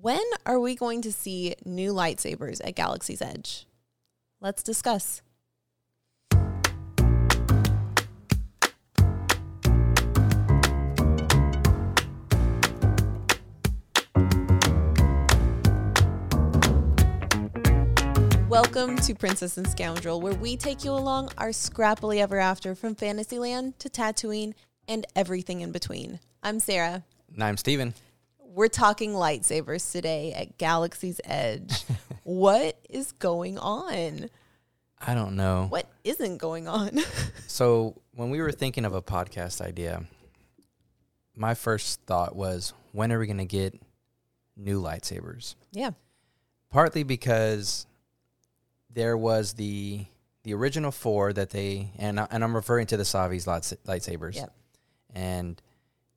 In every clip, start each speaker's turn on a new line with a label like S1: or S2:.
S1: When are we going to see new lightsabers at Galaxy's Edge? Let's discuss. Welcome to Princess and Scoundrel, where we take you along our scrappily ever after from Fantasyland to Tatooine and everything in between. I'm Sarah.
S2: And I'm Steven.
S1: We're talking lightsabers today at Galaxy's Edge. what is going on?
S2: I don't know.
S1: What isn't going on?
S2: So, when we were thinking of a podcast idea, my first thought was, when are we going to get new lightsabers?
S1: yeah.
S2: Partly because there was the the original four that they and I- and I'm referring to the Savi's lightsabers.
S1: Yep.
S2: And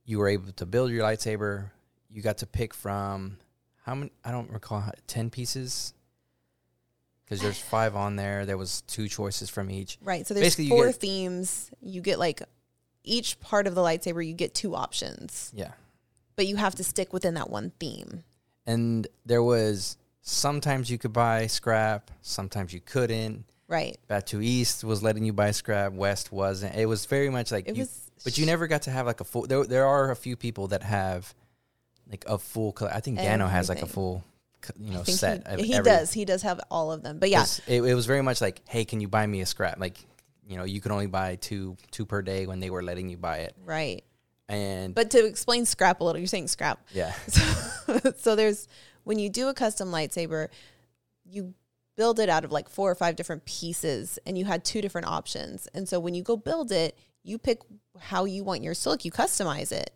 S2: you were able to build your lightsaber. You got to pick from how many? I don't recall how, ten pieces. Because there's five on there. There was two choices from each.
S1: Right. So there's
S2: Basically, you
S1: four
S2: get-
S1: themes. You get like each part of the lightsaber, you get two options,
S2: Yeah.
S1: but you have to stick within that one theme.
S2: and there was sometimes you could buy scrap, sometimes you couldn't.
S1: Right.
S2: Batuu East was letting you buy scrap, West wasn't. It was very much like
S1: It
S2: you,
S1: was
S2: but you never got to have like a full. There, there are a few people that have like a full. I think Gano has like a
S1: Everything.
S2: full, you know, set.
S1: he,
S2: of
S1: he
S2: every-
S1: does. He does have all of them. But yeah,
S2: 'cause It, it was very much like, hey, can you buy me a scrap? Like, you know, you could only buy two two per day when they were letting you buy it,
S1: right.
S2: and
S1: But to explain scrap a little, you're saying scrap.
S2: yeah,
S1: So, so there's when you do a custom lightsaber, you build it out of like four or five different pieces, and you had two different options. And so when you go build it, you pick how you want your silk. You customize it.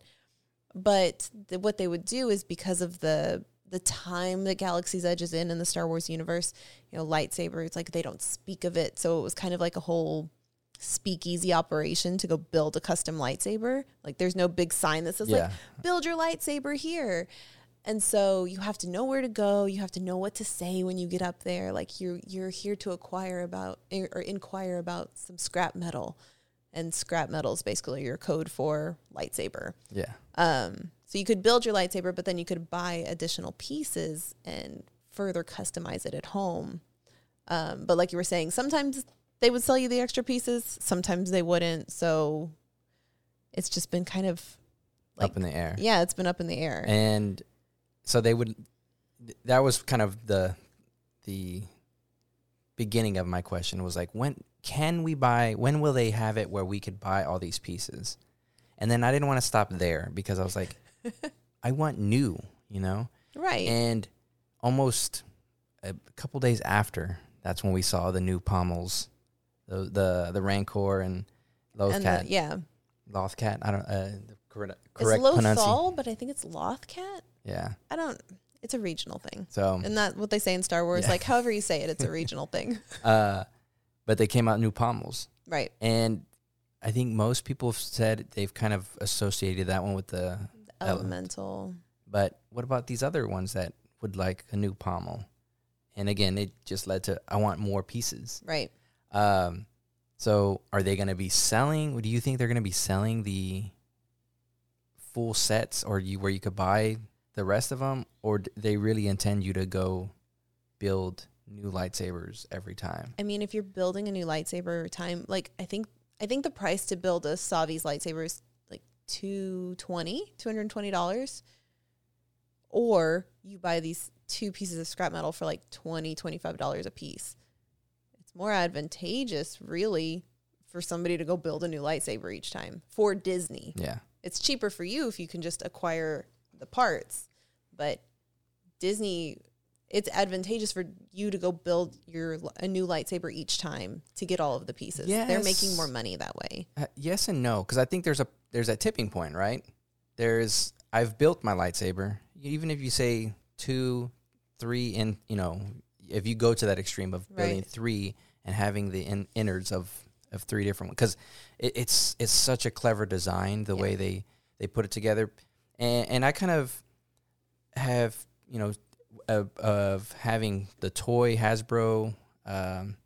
S1: But the, what they would do is because of the the time that Galaxy's Edge is in in the Star Wars universe, you know, lightsaber. It's like they don't speak of it, so it was kind of like a whole speakeasy operation to go build a custom lightsaber. Like there's no big sign that says like build your lightsaber here. And so you have to know where to go. You have to know what to say when you get up there. Like you're you're here to acquire about er, or inquire about some scrap metal, and scrap metal is basically your code for lightsaber.
S2: yeah.
S1: Um, so you could build your lightsaber, but then you could buy additional pieces and further customize it at home. Um, but like you were saying, sometimes they would sell you the extra pieces, sometimes they wouldn't. So it's just been kind of like
S2: up in the air.
S1: yeah, it's been up in the air.
S2: and so they would that was kind of the the beginning of my question was like when can we buy when will they have it where we could buy all these pieces and then i didn't want to stop there because i was like i want new you know
S1: right.
S2: and almost a couple days after that's when we saw the new pommels the the, the rancor and
S1: and
S2: lothcat
S1: the, yeah,
S2: lothcat i don't uh the correct,
S1: it's
S2: correct pronunciation
S1: Lothal, but I think it's Lothcat.
S2: yeah
S1: I don't. It's a regional thing,
S2: so
S1: and that what they say in Star Wars.
S2: Yeah.
S1: Like however you say it, it's a regional thing.
S2: Uh, but they came out new pommels,
S1: Right.
S2: and I think most people have said they've kind of associated that one with the. Element.
S1: Elemental.
S2: But what about these other ones that would like a new pommel? And again, it just led to I want more pieces.
S1: Right.
S2: Um, so are they going to be selling? Do you think they're going to be selling the full sets, or you where you could buy the rest of them, or they really intend you to go build new lightsabers every time?
S1: I mean, if you're building a new lightsaber every time, like I think I think the price to build a Savi's lightsaber is like 220 $220. Or you buy these two pieces of scrap metal for like 20 $25 a piece. It's more advantageous, really, for somebody to go build a new lightsaber each time for Disney.
S2: Yeah.
S1: It's cheaper for you if you can just acquire the parts, but Disney it's advantageous for you to go build your a new lightsaber each time to get all of the pieces. They're making more money that way.
S2: Uh, yes and no, because I think there's a there's a tipping point, right? There's I've built my lightsaber. Even if you say two, three, and you know, if you go to that extreme of building
S1: Right.
S2: three and having the in, innards of of three different ones, because it, it's it's such a clever design the
S1: Yeah.
S2: way they they put it together, and and I kind of have you know of, of having the toy Hasbro um,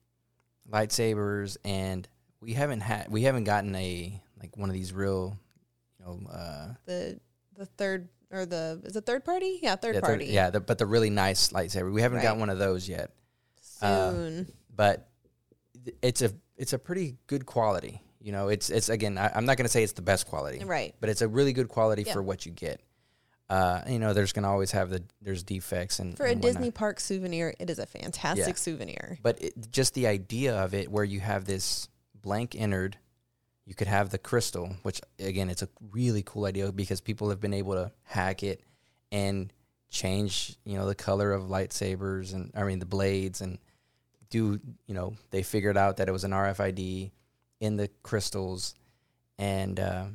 S2: lightsabers, and we haven't had we haven't gotten a like one of these real, you know, uh,
S1: The the third or the is it third party? Yeah, third
S2: yeah, third-
S1: party.
S2: yeah, the, but the really nice lightsaber. We haven't got one of those yet, Uh,
S1: soon.
S2: but it's a it's a pretty good quality. You know, it's it's again. I, I'm not going to say it's the best quality,
S1: right.
S2: but it's a really good quality
S1: Yeah.
S2: for what you get. Uh, you know, there's gonna always have the there's defects and
S1: For a
S2: whatnot.
S1: Disney park souvenir, it is a fantastic
S2: Yeah.
S1: souvenir.
S2: but it, just the idea of it where you have this blank innard you could have the crystal which again it's a really cool idea because people have been able to hack it and change you know the color of lightsabers and i mean the blades and do you know they figured out that it was an rfid in the crystals and uh,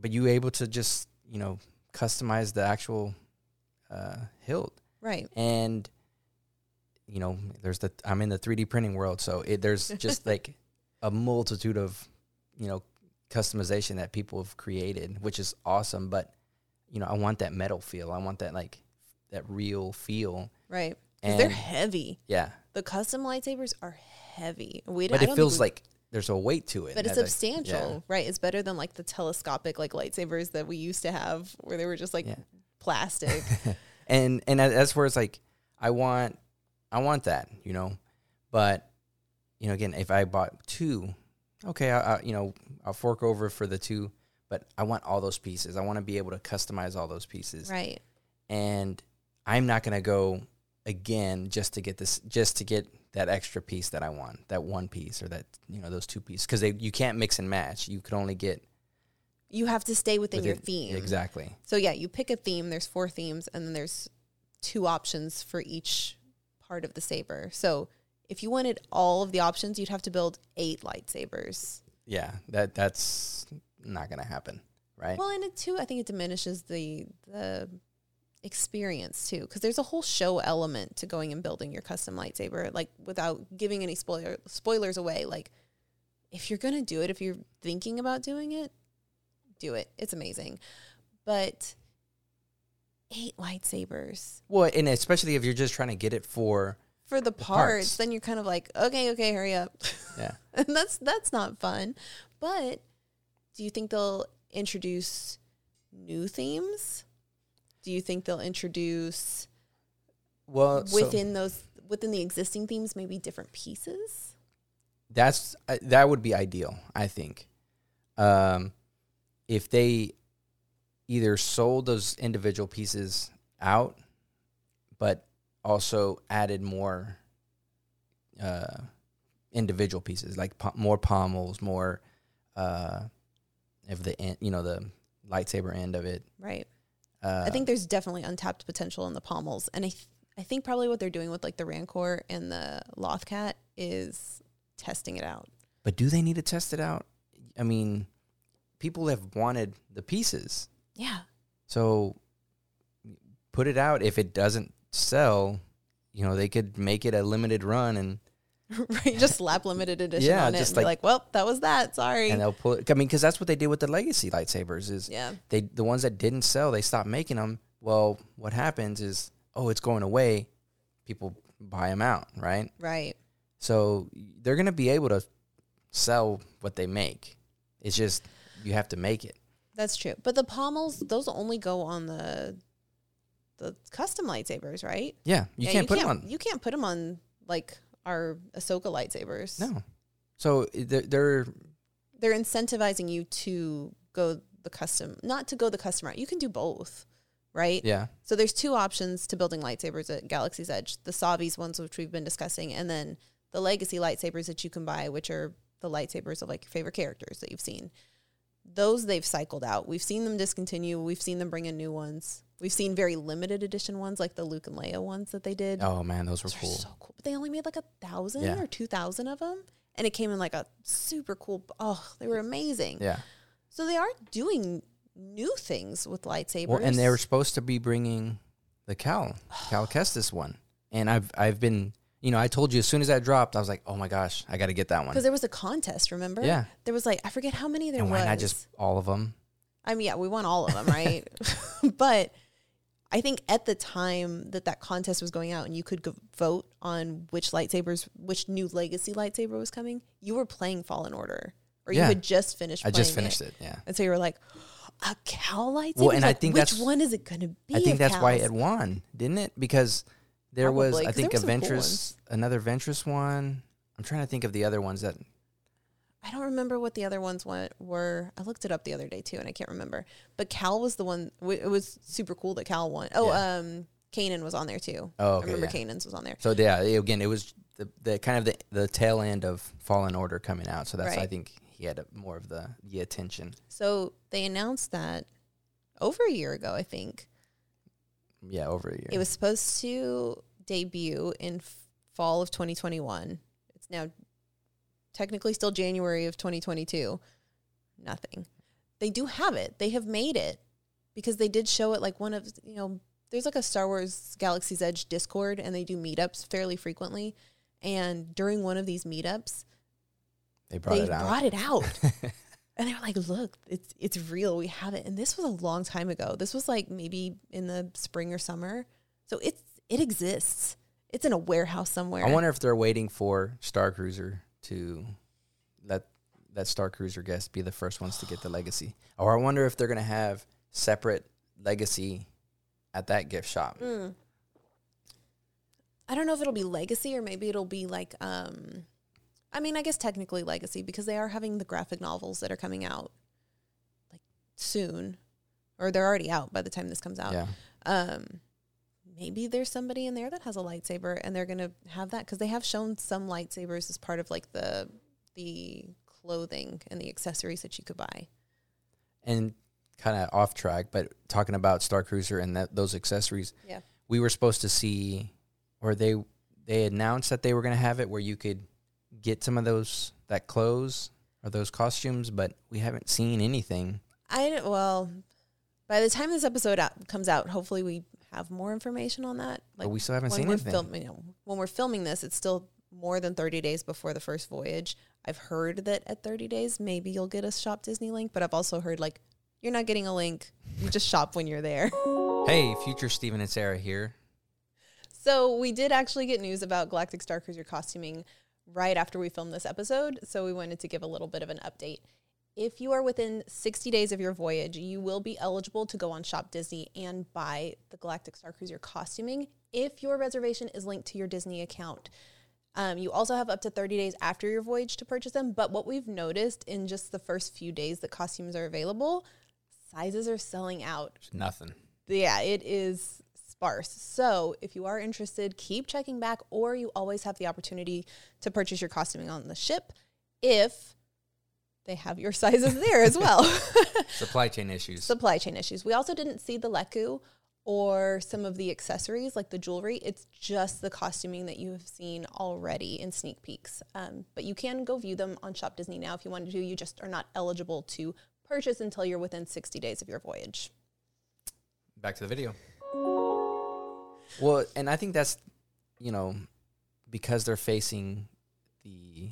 S2: but you able to just you know customize the actual uh, hilt
S1: Right.
S2: and you know there's the i'm in the 3d printing world so it, there's just like a multitude of you know customization that people have created which is awesome but you know i want that metal feel i want that like that real feel
S1: Right. Because they're heavy.
S2: yeah
S1: The custom lightsabers are heavy. We
S2: but
S1: I
S2: it feels
S1: we-
S2: like there's a weight to it
S1: but it's
S2: I-
S1: substantial,
S2: yeah.
S1: right? It's better than like the telescopic like lightsabers that we used to have, where they were just like
S2: Yeah.
S1: plastic.
S2: and and that- that's where it's like I want I want that, you know. But you know, again, if I bought two, okay, I, I you know I'll fork over for the two, but I want all those pieces. I want to be able to customize all those pieces,
S1: right.
S2: and I'm not gonna go again just to get this just to get that extra piece that I want, that one piece or that you know those two pieces, because you can't mix and match. You could only get
S1: You have to stay within your theme.
S2: exactly.
S1: So yeah, you pick a theme. There's four themes, and then there's two options for each part of the saber. So if you wanted all of the options, you'd have to build eight lightsabers.
S2: Yeah, that that's not gonna happen, right?
S1: Well, and it too, I think it diminishes the the experience too, because there's a whole show element to going and building your custom lightsaber. Like without giving any spoiler spoilers away, like if you're gonna do it, if you're thinking about doing it, do it. It's amazing, but eight lightsabers
S2: Well, and especially if you're just trying to get it for
S1: for the
S2: parts.
S1: parts, then you're kind of like, okay, okay, hurry up.
S2: yeah.
S1: and that's that's not fun. But do you think they'll introduce new themes? Do you think they'll introduce
S2: Well, so
S1: within those within the existing themes maybe different pieces?
S2: that's uh, that would be ideal, I think. Um, if they either sold those individual pieces out, but also added more uh, individual pieces, like po- more pommels, more uh, of the end, you know, the lightsaber end of it.
S1: Right.
S2: Uh,
S1: I think there's definitely untapped potential in the pommels, and I th- I think probably what they're doing with like the Rancor and the Lothcat is testing it out.
S2: But do they need to test it out? I mean, people have wanted the pieces.
S1: Yeah.
S2: So put it out. If it doesn't sell, you know, they could make it a limited run and
S1: right. Just slap limited edition
S2: Yeah,
S1: on it
S2: just
S1: and be
S2: like-
S1: like, well, that was that. Sorry.
S2: and they'll pull it. I mean, because that's what they did with the legacy lightsabers. Is
S1: yeah.
S2: they the ones that didn't sell, they stopped making them. Well, what happens is, oh, it's going away. People buy them out, right?
S1: Right.
S2: So they're gonna be able to sell what they make. It's just you have to make it.
S1: That's true. But the pommels, those only go on the the custom lightsabers, right?
S2: Yeah, you
S1: Yeah,
S2: can't put them on.
S1: You can't put them on like our Ahsoka lightsabers.
S2: No. So they're, they're
S1: They're incentivizing you to go the custom, not to go the custom route. You can do both, right?
S2: yeah.
S1: So there's two options to building lightsabers at Galaxy's Edge: the Savi's ones, which we've been discussing, and then the legacy lightsabers that you can buy, which are the lightsabers of like your favorite characters that you've seen. Those they've cycled out. We've seen them discontinue. We've seen them bring in new ones. We've seen very limited edition ones, like the Luke and Leia ones that they did.
S2: Oh man, those were
S1: Those are
S2: cool.
S1: so cool. But they only made like a thousand
S2: Yeah.
S1: or two thousand of them, and it came in like a super cool. Oh, they were amazing.
S2: Yeah.
S1: So they are doing new things with lightsabers.
S2: Well, and they were supposed to be bringing the Cal Cal Kestis one, and I've I've been you know I told you as soon as that dropped I was like oh my gosh I got to get that one.
S1: because there was a contest. Remember?
S2: Yeah.
S1: There was like I forget how many there
S2: And
S1: was.
S2: why not just all of them?
S1: I mean, yeah, we won all of them, right? but I think at the time that that contest was going out and you could go vote on which lightsabers, which new legacy lightsaber was coming, you were playing Fallen Order, or you had just finished.
S2: I just finished it. Yeah.
S1: and so you were like, a cow lightsaber.
S2: Well, and I
S1: Like,
S2: think
S1: which
S2: that's-
S1: one is it going to be?
S2: I think that's why
S1: Cal's?
S2: it won, didn't it? Because there was,
S1: Probably,
S2: I
S1: 'cause there
S2: think,
S1: were
S2: a
S1: some cool
S2: Ventress, another Ventress one. I'm trying to think of the other ones that.
S1: I don't remember what the other ones wa- were. I looked it up the other day too, and I can't remember. But Cal was the one. w- It was super cool that Cal won. Oh,
S2: Yeah.
S1: um, Kanan was on there too.
S2: Oh,
S1: I remember
S2: yeah.
S1: Kanan's was on there.
S2: So yeah, it- again, it was the, the kind of the, the tail end of Fallen Order coming out. So that's I
S1: Right.
S2: think he had a, more of the the attention.
S1: So they announced that over a year ago, I think.
S2: Yeah, over a year.
S1: It was supposed to debut in f- fall of 2021. It's now technically still January of 2022. Nothing. They do have it. They have made it because they did show it like one of, you know, there's like a Star Wars Galaxy's Edge Discord and they do meetups fairly frequently. And during one of these meetups,
S2: they brought
S1: they
S2: it out.
S1: brought it out. And they were like, "Look, it's it's real. We have it." And this was a long time ago. This was like maybe in the spring or summer. So it's it exists. It's in a warehouse somewhere.
S2: I wonder if they're waiting for Star Cruiser to let that Star Cruiser guest be the first ones to get the legacy, or I wonder if they're gonna have separate legacy at that gift shop.
S1: Mm. I don't know if it'll be legacy or maybe it'll be like um I mean, I guess technically legacy because they are having the graphic novels that are coming out like soon or they're already out by the time this comes out.
S2: Yeah,
S1: um maybe there's somebody in there that has a lightsaber and they're gonna have that because they have shown some lightsabers as part of like the the clothing and the accessories that you could buy
S2: and kind of off track, but talking about Star Cruiser and that those accessories.
S1: Yeah.
S2: we were supposed to see, or they they announced that they were gonna have it where you could get some of those that clothes or those costumes, but we haven't seen anything.
S1: i well by the time this episode out, comes out hopefully we have more information on that
S2: but we still haven't seen anything.
S1: filming you know, when we're filming this it's still more than 30 days before the first voyage i've heard that at 30 days maybe you'll get a shop disney link but i've also heard like you're not getting a link you just shop when you're there
S2: Hey, future Steven and Sarah here.
S1: So we did actually get news about Galactic Star Cruiser costuming right after we filmed this episode. So we wanted to give a little bit of an update. If you are within 60 days of your voyage, you will be eligible to go on Shop Disney and buy the Galactic Star Cruiser costuming if your reservation is linked to your Disney account. Um, you also have up to 30 days after your voyage to purchase them. But what we've noticed in just the first few days that costumes are available, sizes are selling out
S2: Nothing.
S1: yeah, it is sparse. So if you are interested, keep checking back, or you always have the opportunity to purchase your costuming on the ship if they have your sizes there as well.
S2: Supply chain issues.
S1: Supply chain issues. We also didn't see the Leku or some of the accessories like the jewelry. It's just the costuming that you have seen already in sneak peeks. Um, but you can go view them on Shop Disney now if you wanted to. You just are not eligible to purchase until you're within 60 days of your voyage.
S2: Back to the video. Well, and I think that's, you know, because they're facing the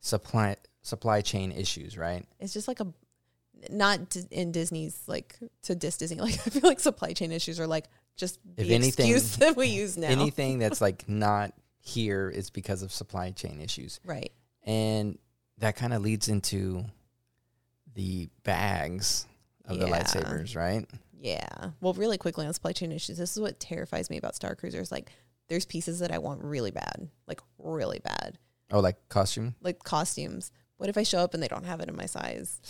S2: supply supply chain issues, right?
S1: it's just like a not in Disney's like to dis Disney. Like I feel like supply chain issues are like just
S2: If
S1: the
S2: anything-
S1: excuse that we use now.
S2: Anything that's like not here is because of supply chain issues.
S1: right.
S2: And that kind of leads into the bags of the lightsabers, right?
S1: Yeah. Well, really quickly on supply chain issues, this is what terrifies me about Star Cruisers. Like there's pieces that I want really bad, like really bad,
S2: Oh, like costume?
S1: like costumes. What if I show up and they don't have it in my size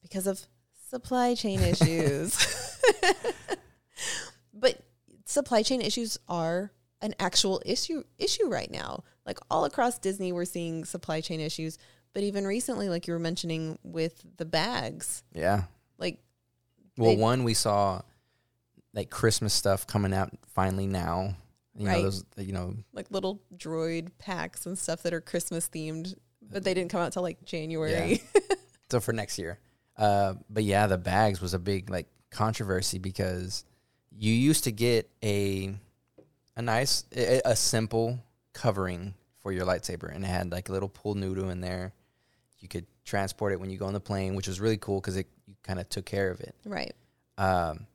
S1: because of supply chain issues? but supply chain issues are an actual issue issue right now. Like all across Disney, we're seeing supply chain issues. But even recently, like you were mentioning with the bags,
S2: Yeah.
S1: like
S2: Well,
S1: They-
S2: one we saw like Christmas stuff coming out finally now. You know those you know
S1: like little droid packs and stuff that are Christmas themed, but they didn't come out till like January.
S2: so for next year. Uh, but yeah, the bags was a big like controversy because you used to get a a nice a, a simple covering for your lightsaber, and it had like a little pool noodle in there. You could transport it when you go on the plane, which was really cool because it kind of took care of it.
S1: right.
S2: Um,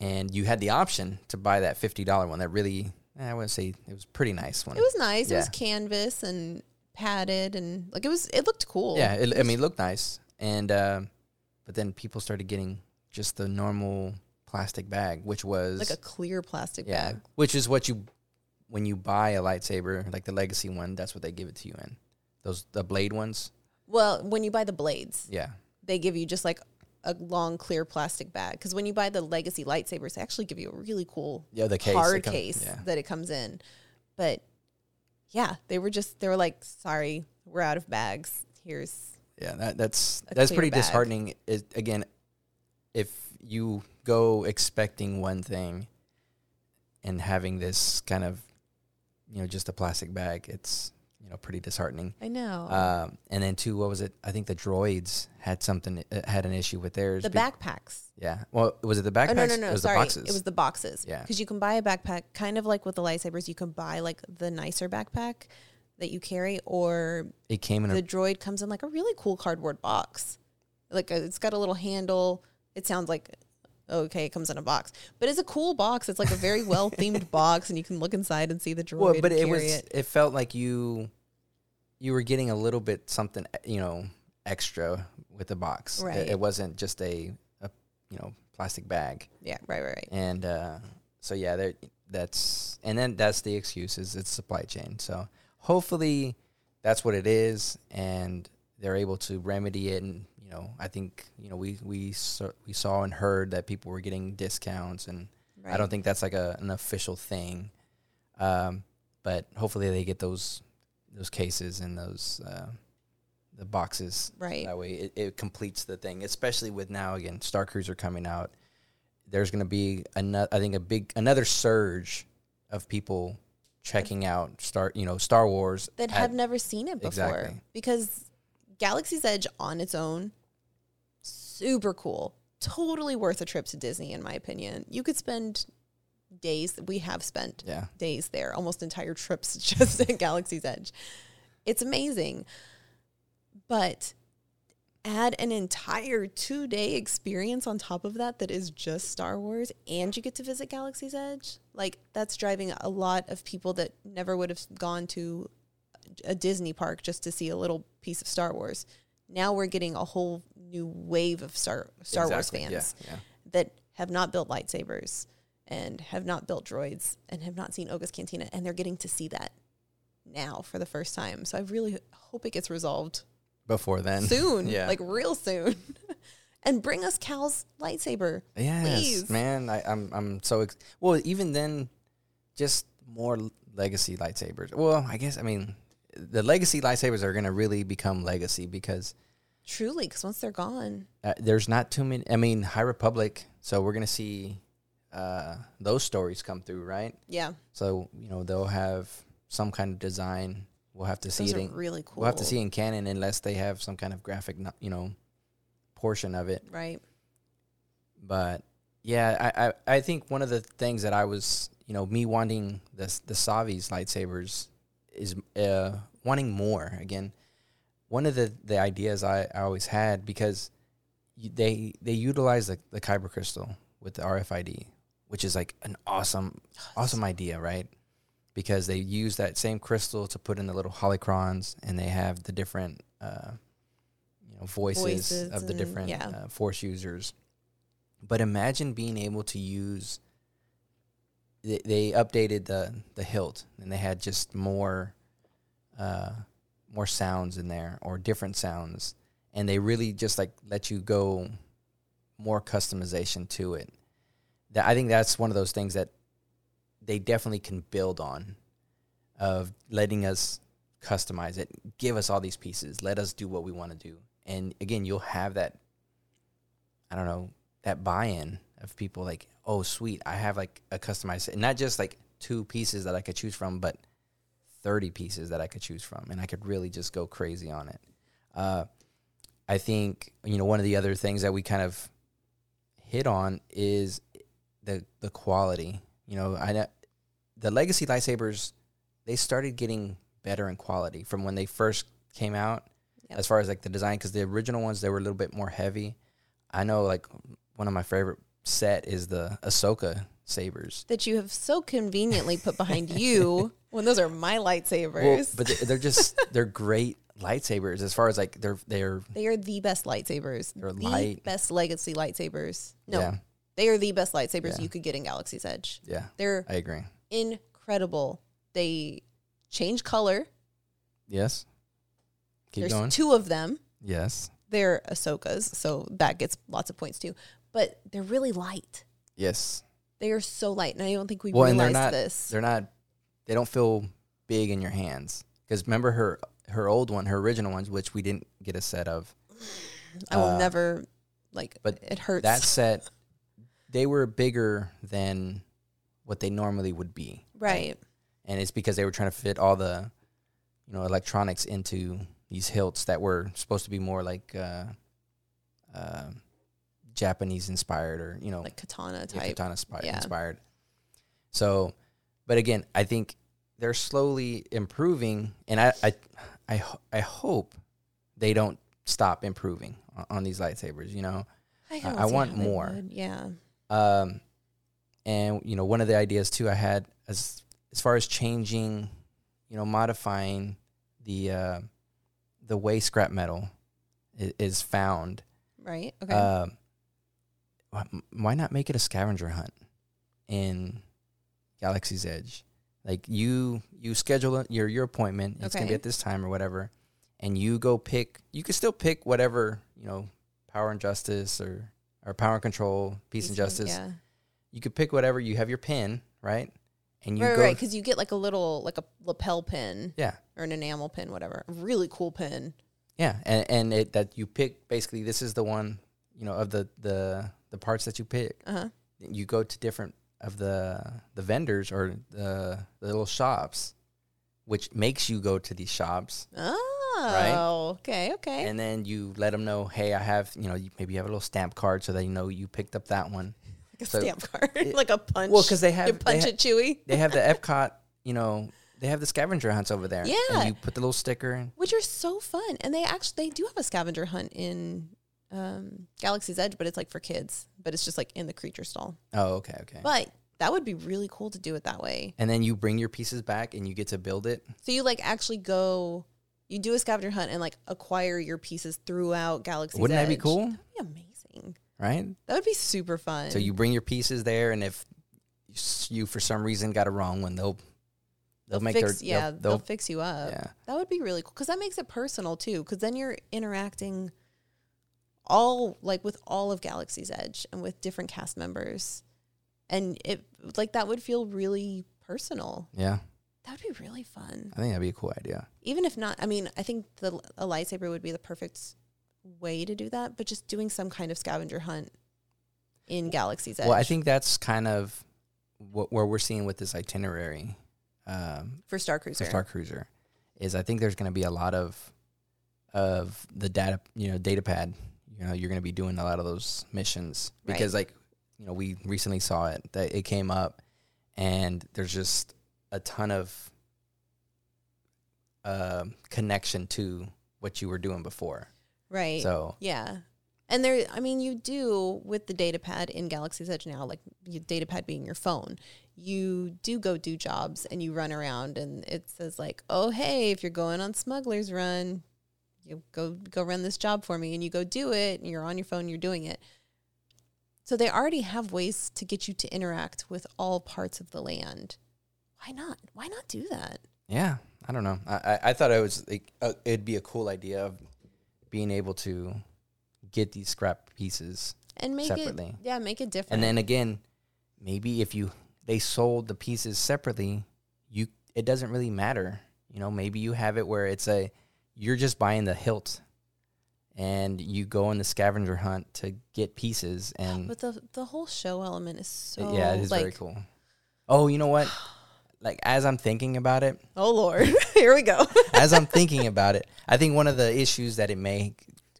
S2: and you had the option to buy that fifty dollar one that really eh, I wouldn't say it was pretty nice one.
S1: It was nice. It was canvas and padded and like it was it looked cool.
S2: Yeah, it, I mean, it looked nice, and um but then people started getting just the normal plastic bag, which was
S1: like a clear plastic
S2: yeah,
S1: bag.
S2: which is what you when you buy a lightsaber, like the legacy one, that's what they give it to you in. Those the blade ones,
S1: Well, when you buy the blades,
S2: yeah,
S1: they give you just like a long clear plastic bag. Because when you buy the legacy lightsabers, they actually give you a really cool
S2: yeah, the case,
S1: hard
S2: come-
S1: case
S2: yeah.
S1: that it comes in. But yeah, they were just they were like, sorry, we're out of bags. Here's
S2: Yeah, that, that's that's pretty
S1: bag.
S2: disheartening. It, again, if you go expecting one thing and having this kind of, you know, just a plastic bag, it's you know pretty disheartening.
S1: I know
S2: Um, and then two, what was it? I think the droids had something uh, had an issue with theirs.
S1: the
S2: be-
S1: backpacks.
S2: Yeah. Well, was it the backpacks?
S1: Oh, no, no, no.
S2: It was
S1: Sorry,
S2: the boxes.
S1: it was the boxes.
S2: Yeah.
S1: because you can buy a backpack, kind of like with the lightsabers. You can buy like the nicer backpack that you carry, or
S2: it came in a
S1: the droid comes in like a really cool cardboard box. Like uh it's got a little handle. It sounds like okay, it comes in a box, but it's a cool box. It's like a very well themed box, and you can look inside and see the droid.
S2: well, but it was it.
S1: it.
S2: felt like you you were getting a little bit something you know extra with the box. It-
S1: Right.
S2: It, wasn't just a, a you know plastic bag.
S1: Yeah, right, right, right.
S2: And uh, so yeah, there that's and then that's the excuse is it's supply chain. So hopefully that's what it is, and they're able to remedy it. And know, I think you know we we saw, we saw and heard that people were getting discounts, and I don't think that's like a an official thing. Um, but hopefully they get those those cases and those uh, the boxes
S1: Right.
S2: that way it, it completes the thing, especially with now again Star Cruiser coming out. There's going to be another, I think, a big another surge of people checking out Star, you know, Star Wars
S1: that
S2: at-
S1: have never seen it before
S2: Exactly.
S1: because Galaxy's Edge on its own, super cool, totally worth a trip to Disney in my opinion. You could spend days. We have spent
S2: yeah,
S1: days there, almost entire trips just at Galaxy's Edge. It's amazing. But add an entire two day experience on top of that that is just Star Wars and you get to visit Galaxy's Edge. Like that's driving a lot of people that never would have gone to a Disney park just to see a little piece of Star Wars. Now we're getting a whole new wave of Star Star Wars fans
S2: Yeah, yeah.
S1: that have not built lightsabers and have not built droids and have not seen Oga's Cantina, and they're getting to see that now for the first time. So I really hope it gets resolved
S2: Before then,
S1: soon,
S2: yeah,
S1: like real soon, and bring us Cal's lightsaber.
S2: Yes,
S1: Please.
S2: man. I, I'm I'm so ex- well. Even then, just more legacy lightsabers. Well, I guess I mean the legacy lightsabers are gonna really become legacy because
S1: Truly, because once they're gone,
S2: uh, there's not too many. I mean, High Republic. So we're gonna see uh, those stories come through, right?
S1: yeah,
S2: So you know they'll have some kind of design. We'll have to see
S1: those
S2: it. In,
S1: really cool.
S2: We'll have to see in canon unless they have some kind of graphic, you know, portion of it.
S1: right.
S2: but yeah, I, I, I think one of the things that I was, you know, me wanting the the Savi's lightsabers is uh, wanting more. Again, one of the, the ideas I, I always had because they they utilize the, the kyber crystal with the RFID, which is like an awesome awesome idea, right? Because they use that same crystal to put in the little holocrons, and they have the different, uh, you know, voices,
S1: Voices
S2: of the
S1: and-
S2: different
S1: yeah.
S2: uh, force users. But imagine being able to use. They, they updated the the hilt, and they had just more, uh, more sounds in there or different sounds, and they really just like let you go more customization to it. That I think that's one of those things that they definitely can build on, of letting us customize it, give us all these pieces, let us do what we want to do, and again, you'll have that. I don't know that buy-in of people like, oh, sweet, I have like a customized, and not just like two pieces that I could choose from, but thirty pieces that I could choose from, and I could really just go crazy on it. Uh, I think you know one of the other things that we kind of hit on is the the quality. You know, I know the legacy lightsabers they started getting better in quality from when they first came out.
S1: Yep.
S2: As far as like the design, because the original ones they were a little bit more heavy. I know like one of my favorite set is the Ahsoka sabers.
S1: That you have so conveniently put behind you when those are my lightsabers.
S2: Well, but they- they're just they're great lightsabers as far as like they're they're
S1: They are the best lightsabers.
S2: They're
S1: the
S2: light.
S1: best legacy lightsabers. No,
S2: yeah
S1: they are the best lightsabers
S2: Yeah.
S1: you could get in Galaxy's Edge.
S2: yeah
S1: They're
S2: I agree.
S1: incredible. They change color.
S2: Yes. Keep
S1: There's
S2: going.
S1: two of them.
S2: yes.
S1: They're Ahsoka's, so that gets lots of points too. But they're really light.
S2: Yes.
S1: They are so light, and I don't think we
S2: Well, and they're
S1: realized
S2: not-
S1: this.
S2: They're not. They don't feel big in your hands because remember her her old one, her original ones, which we didn't get a set of.
S1: I will
S2: uh,
S1: never like.
S2: but
S1: it hurts.
S2: That set, they were bigger than what they normally would be.
S1: right.
S2: and it's because they were trying to fit all the you know electronics into these hilts that were supposed to be more like uh, uh, Japanese inspired or you know
S1: Like katana
S2: yeah,
S1: type.
S2: katana spi-
S1: Yeah.
S2: inspired. So, but again, I think they're slowly improving, and I I I, I hope they don't stop improving on, on these lightsabers. You know,
S1: I,
S2: I- I want more.
S1: would. Yeah.
S2: um, and you know, one of the ideas too I had as as far as changing, you know, modifying the uh, the way scrap metal is, is found.
S1: Right. Okay.
S2: Um, why not make it a scavenger hunt in Galaxy's Edge? Like you, you schedule your your appointment. It's gonna be at this time or whatever, and you go pick. You can still pick whatever you know, Power and Justice or or Power and Control, Peace, and Justice.
S1: Yeah.
S2: You could pick whatever. You have your pin, right? And you
S1: right,
S2: go.
S1: right. Because you get like a little, like a lapel pin
S2: Yeah,
S1: or an enamel pin, whatever. A really cool pin.
S2: yeah, and and it that you pick basically. This is the one, you know, of the the the parts that you pick.
S1: Uh huh.
S2: you go to different of the the vendors or the, the little shops, which makes you go to these shops,
S1: Oh. Okay. Okay.
S2: and then you let them know, hey, I have, you know, you, maybe you have a little stamp card so they know you picked up that one.
S1: like a
S2: so
S1: stamp card,
S2: it-
S1: like a punch.
S2: Well, because they have
S1: you
S2: they,
S1: punch
S2: ha-
S1: it, Chewy,
S2: they have the Epcot, you know, they have the scavenger hunts over there.
S1: Yeah.
S2: and you put the little sticker. in.
S1: which are so fun. And they actually they do have a scavenger hunt in um, Galaxy's Edge, but it's like for kids. But it's just like in the creature stall.
S2: Oh, okay, okay.
S1: But that would be really cool to do it that way.
S2: and then you bring your pieces back and you get to build it.
S1: So you like actually go, you do a scavenger hunt and like acquire your pieces throughout Galaxy's Edge.
S2: Wouldn't that be cool?
S1: That'd be amazing.
S2: Right.
S1: That would be super fun.
S2: So you bring your pieces there, and if you for some reason got a wrong one, they'll they'll, make
S1: fix,
S2: their
S1: yeah,
S2: they'll,
S1: they'll,
S2: they'll
S1: fix you up.
S2: yeah.
S1: That would be really cool because that makes it personal too. Because then you're interacting all like with all of Galaxy's Edge and with different cast members, and it like that would feel really personal.
S2: Yeah,
S1: That would be really fun.
S2: I think that'd be a cool idea.
S1: Even if not, I mean, I think the a lightsaber would be the perfect way to do that. But just doing some kind of scavenger hunt in Galaxy's Edge.
S2: Well, I think that's kind of what where we're seeing with this itinerary um,
S1: for Star Cruiser.
S2: for Star Cruiser is I think there's going to be a lot of of the data, you know, data pad. You know, you're going to be doing a lot of those missions
S1: Right.
S2: because, like, you know, we recently saw it that it came up, and there's just a ton of um connection to what you were doing before.
S1: right.
S2: So
S1: Yeah. And there, I mean, you do with the data pad in Galaxy's Edge now, like your data pad being your phone, you do go do jobs and you run around and it says like, oh, hey, if you're going on Smuggler's Run, you go go run this job for me and you go do it and you're on your phone, you're doing it. So they already have ways to get you to interact with all parts of the land. Why not? Why not do that?
S2: Yeah, I don't know. I I, I thought it was like uh, it'd be a cool idea of being able to get these scrap pieces,
S1: And make
S2: Separately.
S1: it, yeah, make it different.
S2: and then again, maybe if you they sold the pieces separately, you it doesn't really matter. You know, maybe you have it where it's a you're just buying the hilt, and you go on the scavenger hunt to get pieces, and
S1: but the the whole show element is so
S2: yeah, it is
S1: like,
S2: very cool. Oh, you know what? Like as I'm thinking about it,
S1: Oh Lord, here we go.
S2: as I'm thinking about it, I think one of the issues that it may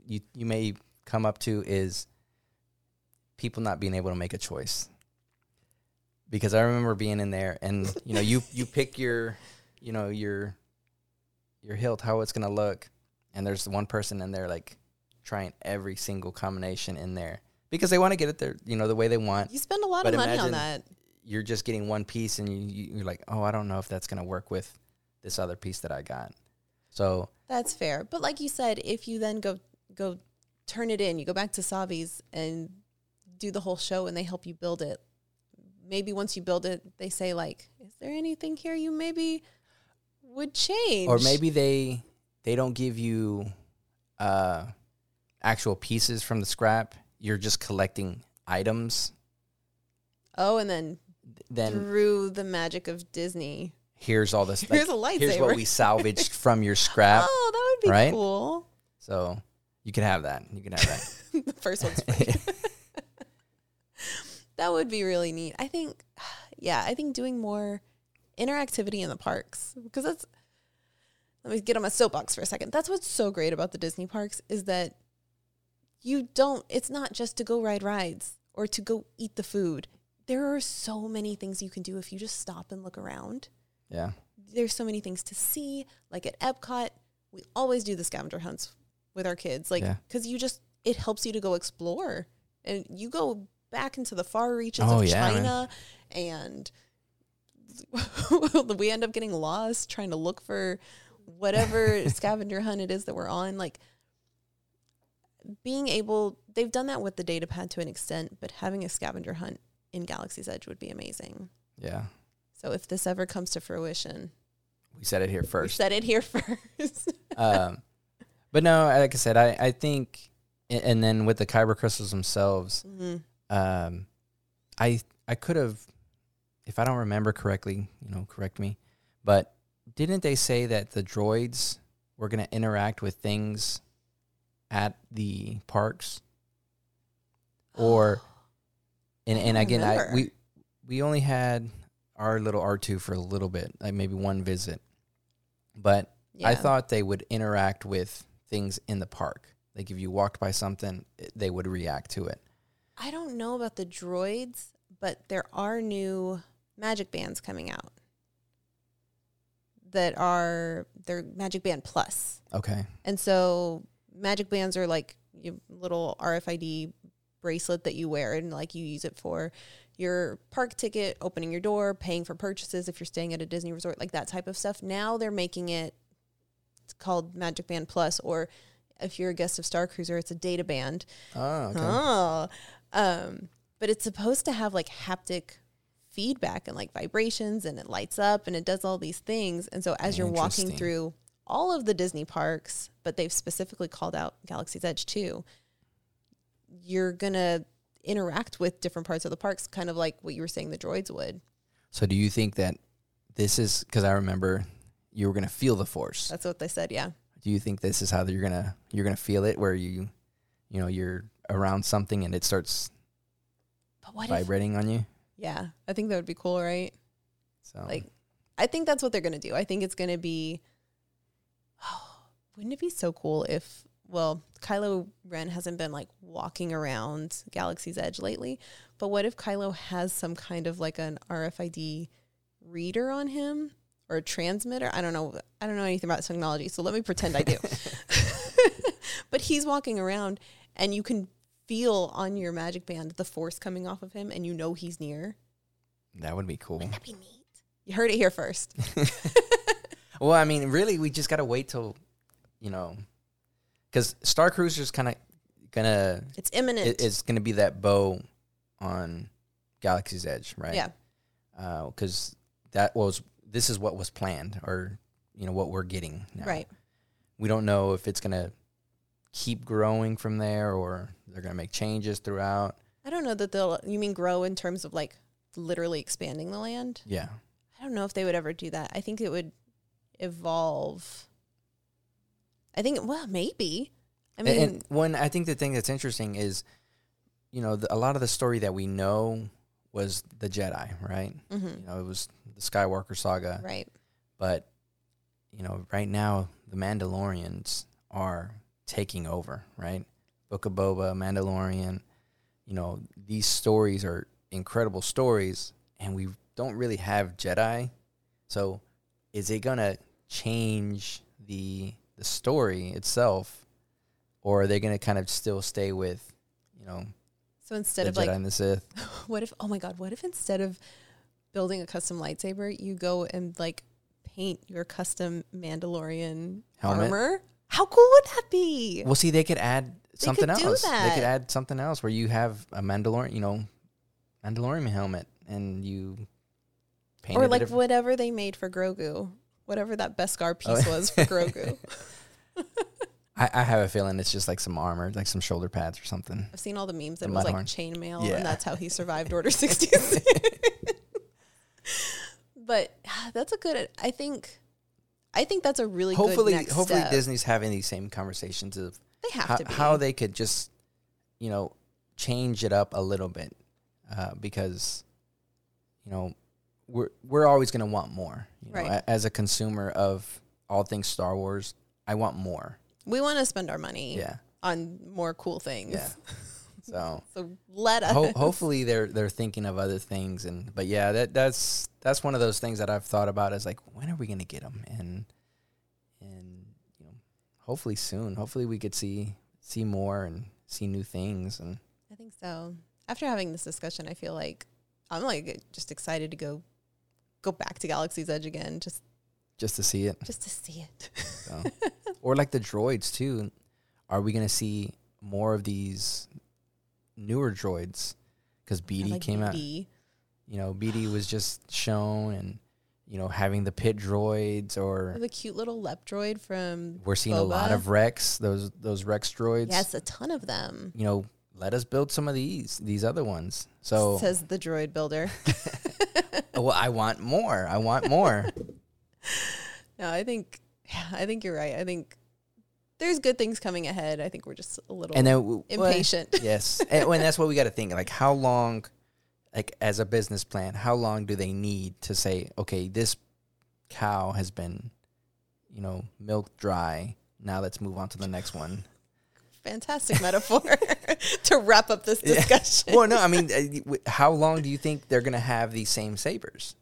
S2: you you may come up to is people not being able to make a choice. Because I remember being in there and you know you you pick your you know your your hilt how it's going to look and there's one person in there like trying every single combination in there because they want to get it there you know the way they want.
S1: You spend a lot
S2: But
S1: of money on that.
S2: You're just getting one piece and you, you you're like, "Oh, I don't know if that's going to work with this other piece that I got." So
S1: That's fair. But like you said, if you then go go turn it in, you go back to Savi's and do the whole show and they help you build it. Maybe once you build it, they say like, is there anything here you maybe would change?
S2: or maybe they they don't give you uh actual pieces from the scrap. You're just collecting items.
S1: Oh, and then
S2: Then
S1: through the magic of Disney.
S2: here's all this.
S1: Here's
S2: like,
S1: a
S2: Here's what we salvaged from your scrap.
S1: Oh, that would be
S2: right?
S1: cool.
S2: So you can have that. You can have that.
S1: the first one's free. that would be really neat. I think, yeah, I think doing more interactivity in the parks because that's. Let me get on my soapbox for a second. That's what's so great about the Disney parks is that you don't. It's not just to go ride rides or to go eat the food. There are so many things you can do if you just stop and look around.
S2: yeah.
S1: There's so many things to see. Like at Epcot, we always do the scavenger hunts with our kids. Like,
S2: Yeah.
S1: because you just, it helps you to go explore. And you go back into the far reaches
S2: Oh,
S1: of
S2: yeah, man.
S1: China and we end up getting lost trying to look for whatever scavenger hunt it is that we're on. Like, being able, they've done that with the data pad to an extent, but having a scavenger hunt in Galaxy's Edge would be amazing.
S2: Yeah.
S1: So if this ever comes to fruition,
S2: We said it here
S1: we
S2: first.
S1: said it here first.
S2: um, but no, like I said, I, I think, and then with the kyber crystals themselves,
S1: Mhm.
S2: um, I I could have, if I don't remember correctly, you know, correct me, but didn't they say that the droids were going to interact with things at the parks? Or, and and again, I we we only had our little R two for a little bit, like maybe one visit, but I thought they would interact with things in the park. Like if you walked by something, they would react to it.
S1: I don't know about the droids, but there are new magic bands coming out that are they're Magic Band Plus.
S2: Okay.
S1: And so magic bands are like your little RFID bracelet that you wear and like you use it for your park ticket, opening your door, paying for purchases if you're staying at a Disney resort, like that type of stuff. Now they're making it it's called Magic Band Plus or if you're a guest of Star Cruiser, it's a data band.
S2: Oh, okay.
S1: Oh. Um, but it's supposed to have like haptic feedback and like vibrations and it lights up and it does all these things. And so as you're walking through all of the Disney parks, but they've specifically called out Galaxy's Edge too, you're gonna interact with different parts of the parks, kind of like what you were saying the droids would.
S2: So do you think that this is because I remember you were gonna feel the force?
S1: That's what they said, yeah.
S2: Do you think this is how you're gonna you're gonna feel it, where you, you know, you're around something and it starts
S1: But what if
S2: vibrating on you?
S1: Yeah, I think that would be cool, right?
S2: So
S1: Like, I think that's what they're going to do. I think it's going to be. Oh, wouldn't it be so cool if, well, Kylo Ren hasn't been like walking around Galaxy's Edge lately, but what if Kylo has some kind of like an RFID reader on him or a transmitter? I don't know. I don't know anything about technology, so let me pretend I do. but he's walking around and you can feel on your magic band the force coming off of him and you know he's near.
S2: that would be cool.
S1: Wouldn't that be neat? You heard it here first.
S2: Well, I mean, really, we just gotta wait till, you know, because Star Cruiser's kind of gonna
S1: It's imminent.
S2: it, it's gonna be that bow on Galaxy's Edge, right?
S1: Yeah.
S2: Uh, because that was this is what was planned, or you know what we're getting now.
S1: Right.
S2: We don't know if it's gonna keep growing from there, or they're gonna make changes throughout.
S1: I don't know that they'll, you mean grow in terms of like literally expanding the land?
S2: Yeah.
S1: I don't know if they would ever do that. I think it would evolve. I think, well, maybe. I mean,
S2: and one, I think the thing that's interesting is, you know, the, a lot of the story that we know was the Jedi, right?
S1: mhm,
S2: You know, it was the Skywalker saga,
S1: right.
S2: but you know, right now the Mandalorians are taking over, right? Book of Boba, Mandalorian, you know, these stories are incredible stories, and we don't really have Jedi. So, is it gonna change the the story itself, or are they gonna kind of still stay with, you know,
S1: So instead of
S2: Jedi
S1: like,
S2: and the Sith?
S1: what if, oh my God, what if instead of building a custom lightsaber, you go and like paint your custom Mandalorian
S2: Helmet.
S1: armor. How cool would that be?
S2: Well, see, they could add something
S1: could
S2: else. They could add something else where you have a Mandalorian, you know, Mandalorian helmet, and you paint
S1: or like
S2: different-
S1: whatever they made for Grogu, whatever that Beskar piece
S2: Oh.
S1: was for Grogu.
S2: I, I have a feeling it's just like some armor, like some shoulder pads or something.
S1: I've seen all the memes that
S2: The
S1: was like chainmail,
S2: Yeah.
S1: and that's how he survived Order 66. but ah, that's a good. I think. I think that's a really
S2: hopefully,
S1: good next
S2: hopefully
S1: step.
S2: Disney's having these same conversations of
S1: they have
S2: how,
S1: to be.
S2: how they could just, you know, change it up a little bit, uh, because, you know, we're we're always going to want more. You know,
S1: Right.
S2: As a consumer of all things Star Wars, I want more.
S1: we want to spend our money
S2: Yeah.
S1: on more cool things.
S2: Yeah. So
S1: So let us.
S2: ho- hopefully they're they're thinking of other things and but yeah that that's that's one of those things that I've thought about is like when are we gonna get them and and you know hopefully soon hopefully we could see see more and see new things and
S1: I think so. After having this discussion, I feel like I'm like just excited to go go back to Galaxy's Edge again, just
S2: just to see it
S1: just to see it.
S2: so. or like the droids too are we gonna see more of these newer droids because BD
S1: like
S2: came out
S1: BD.
S2: you know BD was just shown and you know having the pit droids or oh,
S1: The cute little lep droid from
S2: We're seeing a lot of Rex, those those Rex droids.
S1: yes, a ton of them.
S2: You know, let us build some of these these other ones. So,
S1: says the droid builder.
S2: well, oh, I want more. I want more.
S1: no, I think yeah, I think you're right. I think there's good things coming ahead. I think we're just a little
S2: and then w- well,
S1: impatient.
S2: yes, and, and that's what we got to think. Like, how long, like as a business plan, how long do they need to say, okay, this cow has been, you know, milked dry. Now let's move on to the next one.
S1: Fantastic metaphor to wrap up this
S2: Yeah.
S1: discussion.
S2: well, no, I mean, uh, how long do you think they're gonna have these same sabers?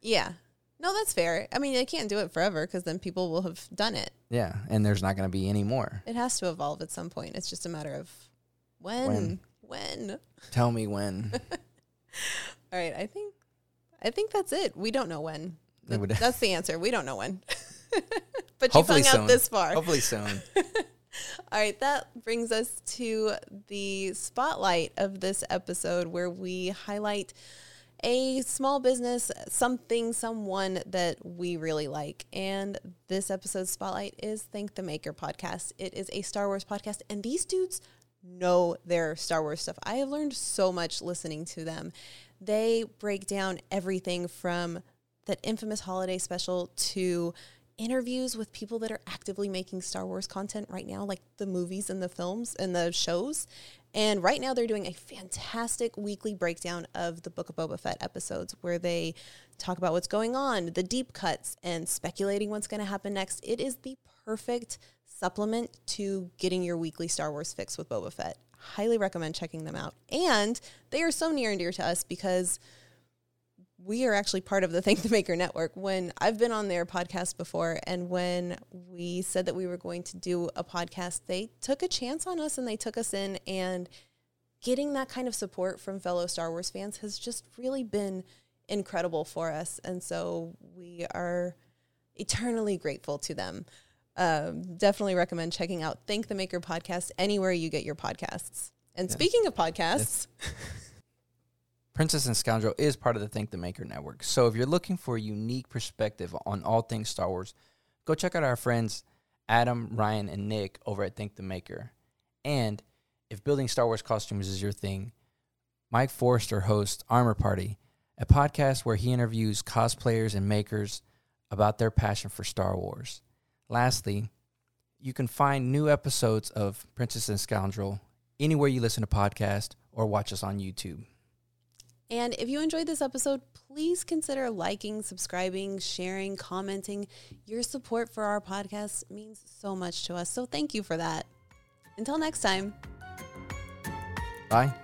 S1: Yeah. No, that's fair. I mean, they can't do it forever because then people will have done it.
S2: Yeah, and there's not gonna be any more.
S1: It has to evolve at some point. It's just a matter of when.
S2: When.
S1: When.
S2: Tell me when.
S1: All right. I think. I think that's it. We don't know when.
S2: Would-
S1: That's the answer. We don't know when. but
S2: Hopefully
S1: you've hung
S2: soon.
S1: out this far.
S2: Hopefully soon.
S1: All right, that brings us to the spotlight of this episode where we highlight a small business, something, someone that we really like. And this episode's spotlight is Thank the Maker podcast. It is a Star Wars podcast, and these dudes know their Star Wars stuff. I have learned so much listening to them. They break down everything from that infamous holiday special to interviews with people that are actively making Star Wars content right now, like the movies and the films and the shows. And right now, they're doing a fantastic weekly breakdown of the Book of Boba Fett episodes where they talk about what's going on, the deep cuts, and speculating what's going to happen next. It is the perfect supplement to getting your weekly Star Wars fix with Boba Fett. Highly recommend checking them out. And they are so near and dear to us because we are actually part of the Thank the Maker Network. When I've been on their podcast before, and when we said that we were going to do a podcast, they took a chance on us and they took us in. And getting that kind of support from fellow Star Wars fans has just really been incredible for us. And so we are eternally grateful to them. Um, definitely recommend checking out Thank the Maker podcast anywhere you get your podcasts. And
S2: Yeah.
S1: speaking of podcasts,
S2: Princess and Scoundrel is part of the Thank the Maker network. So if you're looking for a unique perspective on all things Star Wars, go check out our friends Adam, Ryan, and Nick over at Thank the Maker. And if building Star Wars costumes is your thing, Mike Forrester hosts Armor Party, a podcast where he interviews cosplayers and makers about their passion for Star Wars. Lastly, you can find new episodes of Princess and Scoundrel anywhere you listen to podcasts or watch us on YouTube.
S1: And if you enjoyed this episode, please consider liking, subscribing, sharing, commenting. Your support for our podcast means so much to us. So thank you for that. Until next time.
S2: Bye.